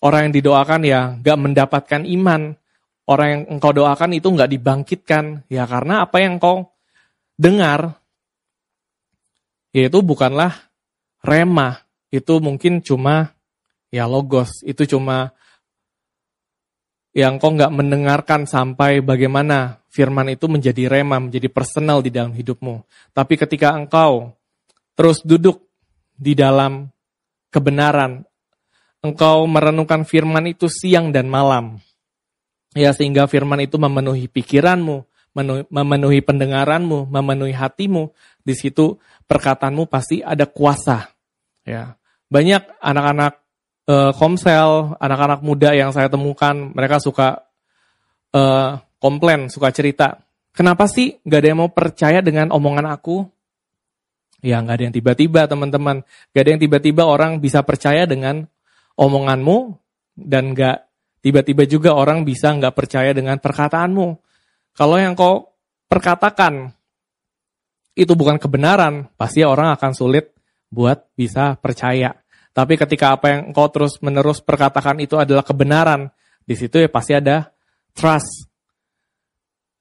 orang yang didoakan ya nggak mendapatkan iman. Orang yang engkau doakan itu nggak dibangkitkan. Ya karena apa yang engkau dengar, yaitu bukanlah rema. Itu mungkin cuma ya logos, itu cuma yang kau nggak mendengarkan sampai bagaimana firman itu menjadi rema, menjadi personal di dalam hidupmu. Tapi ketika engkau terus duduk di dalam kebenaran, engkau merenungkan firman itu siang dan malam. Ya sehingga firman itu memenuhi pikiranmu, memenuhi pendengaranmu, memenuhi hatimu. Di situ perkataanmu pasti ada kuasa. Ya. Banyak anak-anak uh, komsel, anak-anak muda yang saya temukan, mereka suka uh, komplain, suka cerita. Kenapa sih gak ada yang mau percaya dengan omongan aku? Ya gak ada yang tiba-tiba teman-teman. Gak ada yang tiba-tiba orang bisa percaya dengan omonganmu dan gak tiba-tiba juga orang bisa gak percaya dengan perkataanmu. Kalau yang kau perkatakan itu bukan kebenaran, pasti orang akan sulit buat bisa percaya. Tapi ketika apa yang engkau terus menerus perkatakan itu adalah kebenaran, di situ ya pasti ada trust.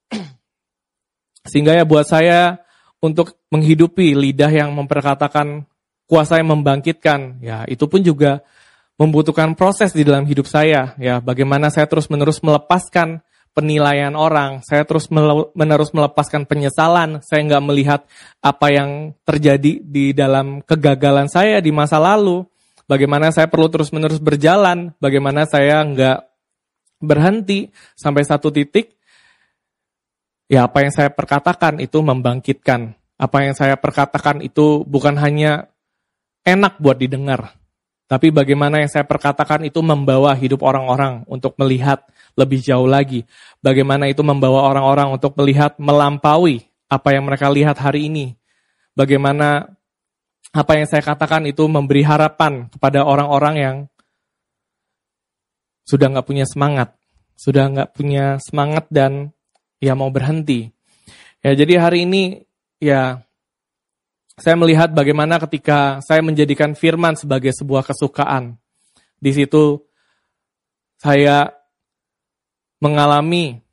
*clears throat* Sehingga ya buat saya untuk menghidupi lidah yang memperkatakan kuasa yang membangkitkan, ya itu pun juga membutuhkan proses di dalam hidup saya. Ya bagaimana saya terus menerus melepaskan penilaian orang, saya terus menerus melepaskan penyesalan, saya nggak melihat apa yang terjadi di dalam kegagalan saya di masa lalu, bagaimana saya perlu terus-menerus berjalan, bagaimana saya nggak berhenti sampai satu titik, ya apa yang saya perkatakan itu membangkitkan. Apa yang saya perkatakan itu bukan hanya enak buat didengar, tapi bagaimana yang saya perkatakan itu membawa hidup orang-orang untuk melihat lebih jauh lagi. Bagaimana itu membawa orang-orang untuk melihat melampaui apa yang mereka lihat hari ini. Bagaimana apa yang saya katakan itu memberi harapan kepada orang-orang yang sudah nggak punya semangat, sudah nggak punya semangat dan ya mau berhenti. Ya jadi hari ini ya saya melihat bagaimana ketika saya menjadikan firman sebagai sebuah kesukaan. Di situ saya mengalami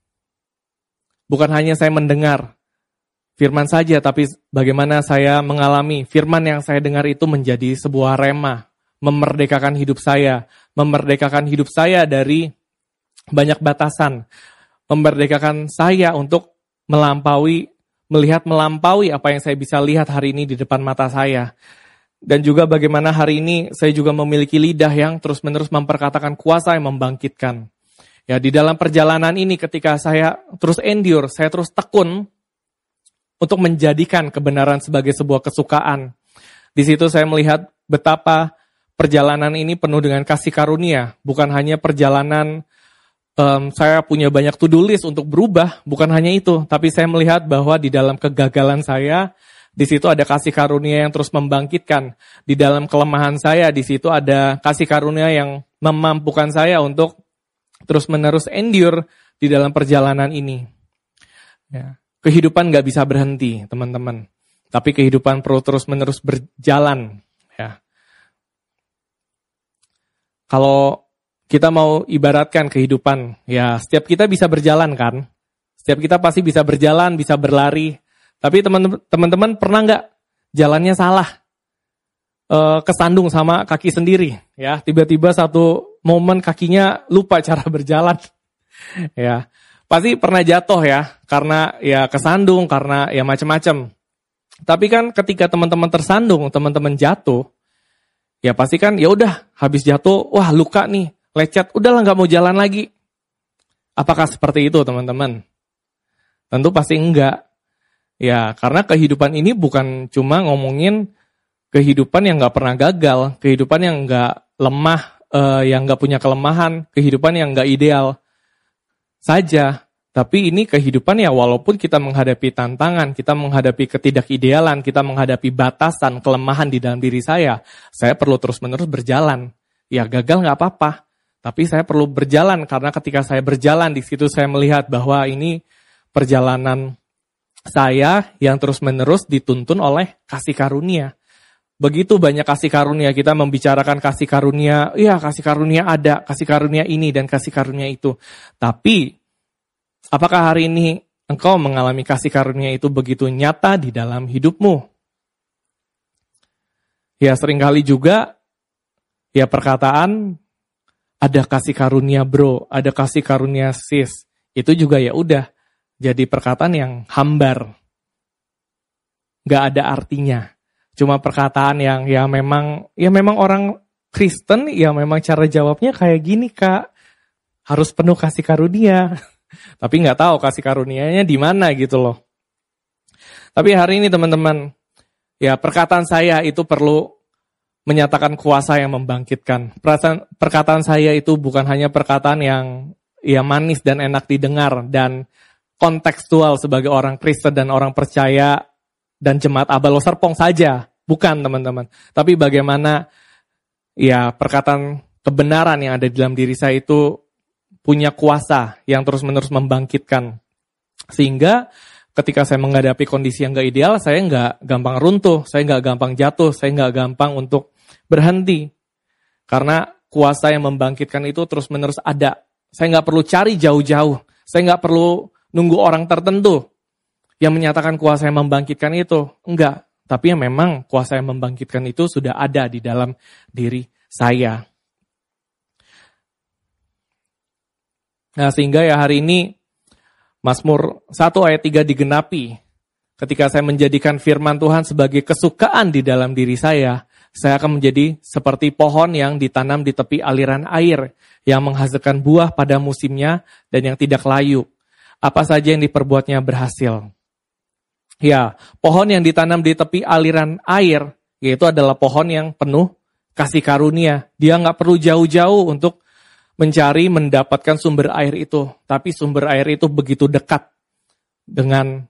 bukan hanya saya mendengar, firman saja, tapi bagaimana saya mengalami firman yang saya dengar itu menjadi sebuah rema, memerdekakan hidup saya, memerdekakan hidup saya dari banyak batasan, memerdekakan saya untuk melampaui, melihat melampaui apa yang saya bisa lihat hari ini di depan mata saya. Dan juga bagaimana hari ini saya juga memiliki lidah yang terus-menerus memperkatakan kuasa yang membangkitkan. Ya, di dalam perjalanan ini ketika saya terus endure, saya terus tekun, untuk menjadikan kebenaran sebagai sebuah kesukaan. Di situ saya melihat betapa perjalanan ini penuh dengan kasih karunia, bukan hanya perjalanan um, saya punya banyak to-do list untuk berubah, bukan hanya itu, tapi saya melihat bahwa di dalam kegagalan saya, di situ ada kasih karunia yang terus membangkitkan. Di dalam kelemahan saya, di situ ada kasih karunia yang memampukan saya untuk terus-menerus endure di dalam perjalanan ini. Ya kehidupan nggak bisa berhenti, teman-teman. Tapi kehidupan perlu terus-menerus berjalan. Ya. Kalau kita mau ibaratkan kehidupan, ya setiap kita bisa berjalan kan. Setiap kita pasti bisa berjalan, bisa berlari. Tapi teman-teman pernah nggak jalannya salah? E, kesandung sama kaki sendiri, ya. Tiba-tiba satu momen kakinya lupa cara *laughs* berjalan. ya pasti pernah jatuh ya karena ya kesandung karena ya macam-macam. Tapi kan ketika teman-teman tersandung, teman-teman jatuh, ya pasti kan ya udah habis jatuh, wah luka nih, lecet, udahlah nggak mau jalan lagi. Apakah seperti itu teman-teman? Tentu pasti enggak. Ya, karena kehidupan ini bukan cuma ngomongin kehidupan yang nggak pernah gagal, kehidupan yang nggak lemah, uh, yang nggak punya kelemahan, kehidupan yang nggak ideal saja. Tapi ini kehidupan ya walaupun kita menghadapi tantangan, kita menghadapi ketidakidealan, kita menghadapi batasan, kelemahan di dalam diri saya, saya perlu terus-menerus berjalan. Ya gagal nggak apa-apa, tapi saya perlu berjalan karena ketika saya berjalan di situ saya melihat bahwa ini perjalanan saya yang terus-menerus dituntun oleh kasih karunia. Begitu banyak kasih karunia, kita membicarakan kasih karunia, iya kasih karunia ada, kasih karunia ini dan kasih karunia itu. Tapi, apakah hari ini engkau mengalami kasih karunia itu begitu nyata di dalam hidupmu? Ya sering kali juga, ya perkataan, ada kasih karunia bro, ada kasih karunia sis. Itu juga ya udah, jadi perkataan yang hambar. Gak ada artinya. Cuma perkataan yang ya memang ya memang orang Kristen ya memang cara jawabnya kayak gini kak. Harus penuh kasih karunia. *laughs* Tapi nggak tahu kasih karunianya di mana gitu loh. Tapi hari ini teman-teman ya perkataan saya itu perlu menyatakan kuasa yang membangkitkan perkataan, perkataan saya itu bukan hanya perkataan yang ya manis dan enak didengar dan kontekstual sebagai orang Kristen dan orang percaya dan jemaat Abalo Serpong saja Bukan teman-teman. Tapi bagaimana ya perkataan kebenaran yang ada di dalam diri saya itu punya kuasa yang terus-menerus membangkitkan. Sehingga ketika saya menghadapi kondisi yang gak ideal, saya nggak gampang runtuh, saya nggak gampang jatuh, saya nggak gampang untuk berhenti. Karena kuasa yang membangkitkan itu terus-menerus ada. Saya nggak perlu cari jauh-jauh. Saya nggak perlu nunggu orang tertentu yang menyatakan kuasa yang membangkitkan itu. Enggak. Tapi yang memang kuasa yang membangkitkan itu sudah ada di dalam diri saya. Nah sehingga ya hari ini Mazmur 1 ayat 3 digenapi. Ketika saya menjadikan firman Tuhan sebagai kesukaan di dalam diri saya, saya akan menjadi seperti pohon yang ditanam di tepi aliran air, yang menghasilkan buah pada musimnya dan yang tidak layu. Apa saja yang diperbuatnya berhasil. Ya, pohon yang ditanam di tepi aliran air, yaitu adalah pohon yang penuh kasih karunia. Dia nggak perlu jauh-jauh untuk mencari mendapatkan sumber air itu, tapi sumber air itu begitu dekat dengan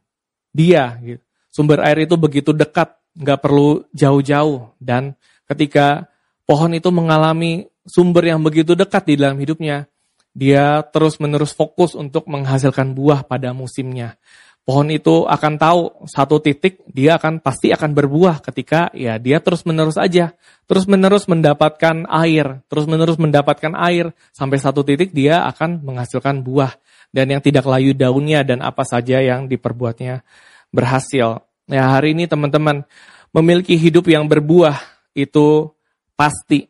dia. Gitu. Sumber air itu begitu dekat, nggak perlu jauh-jauh. Dan ketika pohon itu mengalami sumber yang begitu dekat di dalam hidupnya, dia terus-menerus fokus untuk menghasilkan buah pada musimnya. Pohon itu akan tahu satu titik dia akan pasti akan berbuah ketika ya dia terus menerus aja. Terus menerus mendapatkan air terus menerus mendapatkan air. Sampai satu titik dia akan menghasilkan buah. Dan yang tidak layu daunnya dan apa saja yang diperbuatnya berhasil ya hari ini teman-teman memiliki hidup yang berbuah itu pasti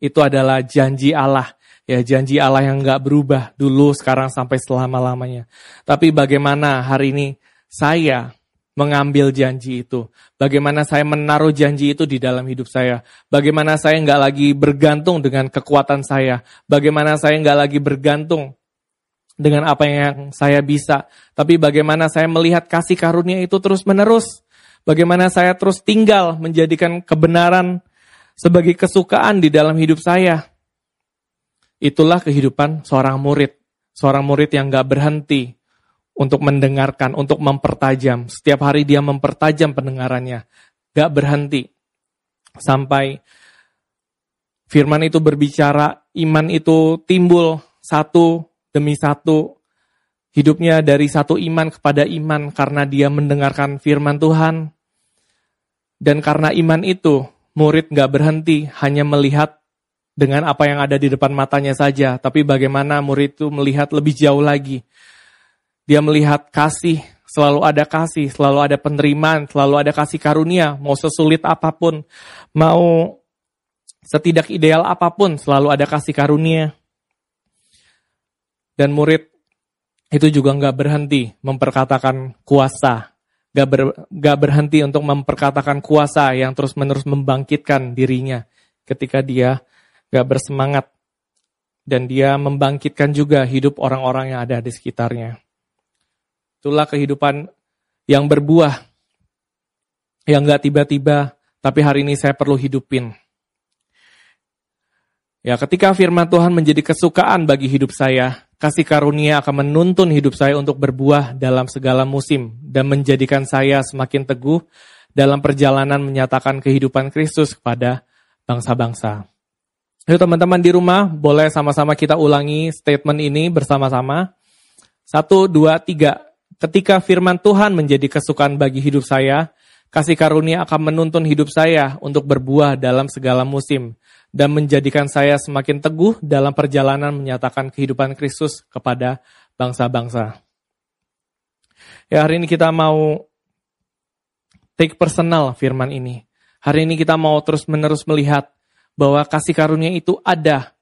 itu adalah janji Allah Ya janji Allah yang nggak berubah dulu, sekarang sampai selama-lamanya. Tapi bagaimana hari ini saya mengambil janji itu. Bagaimana saya menaruh janji itu di dalam hidup saya. Bagaimana saya nggak lagi bergantung dengan kekuatan saya. Bagaimana saya nggak lagi bergantung dengan apa yang saya bisa. Tapi bagaimana saya melihat kasih karunia itu terus menerus. Bagaimana saya terus tinggal menjadikan kebenaran sebagai kesukaan di dalam hidup saya. Itulah kehidupan seorang murid. Seorang murid yang gak berhenti untuk mendengarkan, untuk mempertajam. Setiap hari dia mempertajam pendengarannya. Gak berhenti. Sampai firman itu berbicara, iman itu timbul satu demi satu. Hidupnya dari satu iman kepada iman karena dia mendengarkan firman Tuhan. Dan karena iman itu, murid gak berhenti hanya melihat dengan apa yang ada di depan matanya saja, tapi bagaimana murid itu melihat lebih jauh lagi. Dia melihat kasih, selalu ada kasih, selalu ada penerimaan, selalu ada kasih karunia, mau sesulit apa pun, mau setidak ideal apa pun, selalu ada kasih karunia. Dan murid itu juga nggak berhenti memperkatakan kuasa, nggak ber, berhenti untuk memperkatakan kuasa yang terus-menerus membangkitkan dirinya ketika dia gak bersemangat. Dan dia membangkitkan juga hidup orang-orang yang ada di sekitarnya. Itulah kehidupan yang berbuah. Yang gak tiba-tiba, tapi hari ini saya perlu hidupin. Ya, ketika firman Tuhan menjadi kesukaan bagi hidup saya, kasih karunia akan menuntun hidup saya untuk berbuah dalam segala musim dan menjadikan saya semakin teguh dalam perjalanan menyatakan kehidupan Kristus kepada bangsa-bangsa. Yuk teman-teman di rumah, boleh sama-sama kita ulangi statement ini bersama-sama. Satu, dua, tiga. Ketika firman Tuhan menjadi kesukaan bagi hidup saya, kasih karunia akan menuntun hidup saya untuk berbuah dalam segala musim dan menjadikan saya semakin teguh dalam perjalanan menyatakan kehidupan Kristus kepada bangsa-bangsa. Ya hari ini kita mau take personal firman ini. Hari ini kita mau terus-menerus melihat bahwa kasih karunia itu ada.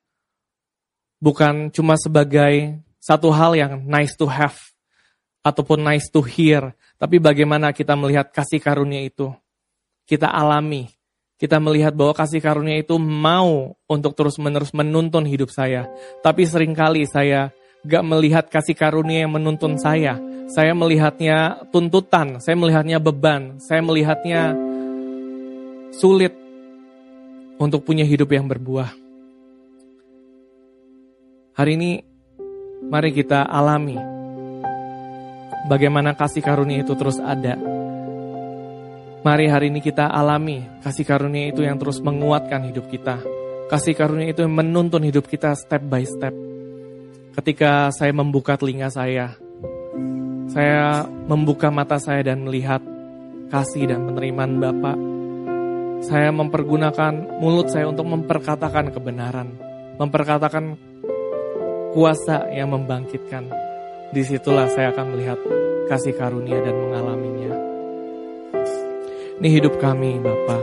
Bukan cuma sebagai satu hal yang nice to have ataupun nice to hear, tapi bagaimana kita melihat kasih karunia itu. Kita alami, kita melihat bahwa kasih karunia itu mau untuk terus-menerus menuntun hidup saya. Tapi sering kali saya gak melihat kasih karunia yang menuntun saya. Saya melihatnya tuntutan, saya melihatnya beban, saya melihatnya sulit untuk punya hidup yang berbuah. Hari ini mari kita alami bagaimana kasih karunia itu terus ada. Mari hari ini kita alami kasih karunia itu yang terus menguatkan hidup kita. Kasih karunia itu yang menuntun hidup kita step by step. Ketika saya membuka telinga saya, saya membuka mata saya dan melihat kasih dan penerimaan Bapak saya mempergunakan mulut saya untuk memperkatakan kebenaran, memperkatakan kuasa yang membangkitkan. Di situlah saya akan melihat kasih karunia dan mengalaminya. Ini hidup kami Bapak.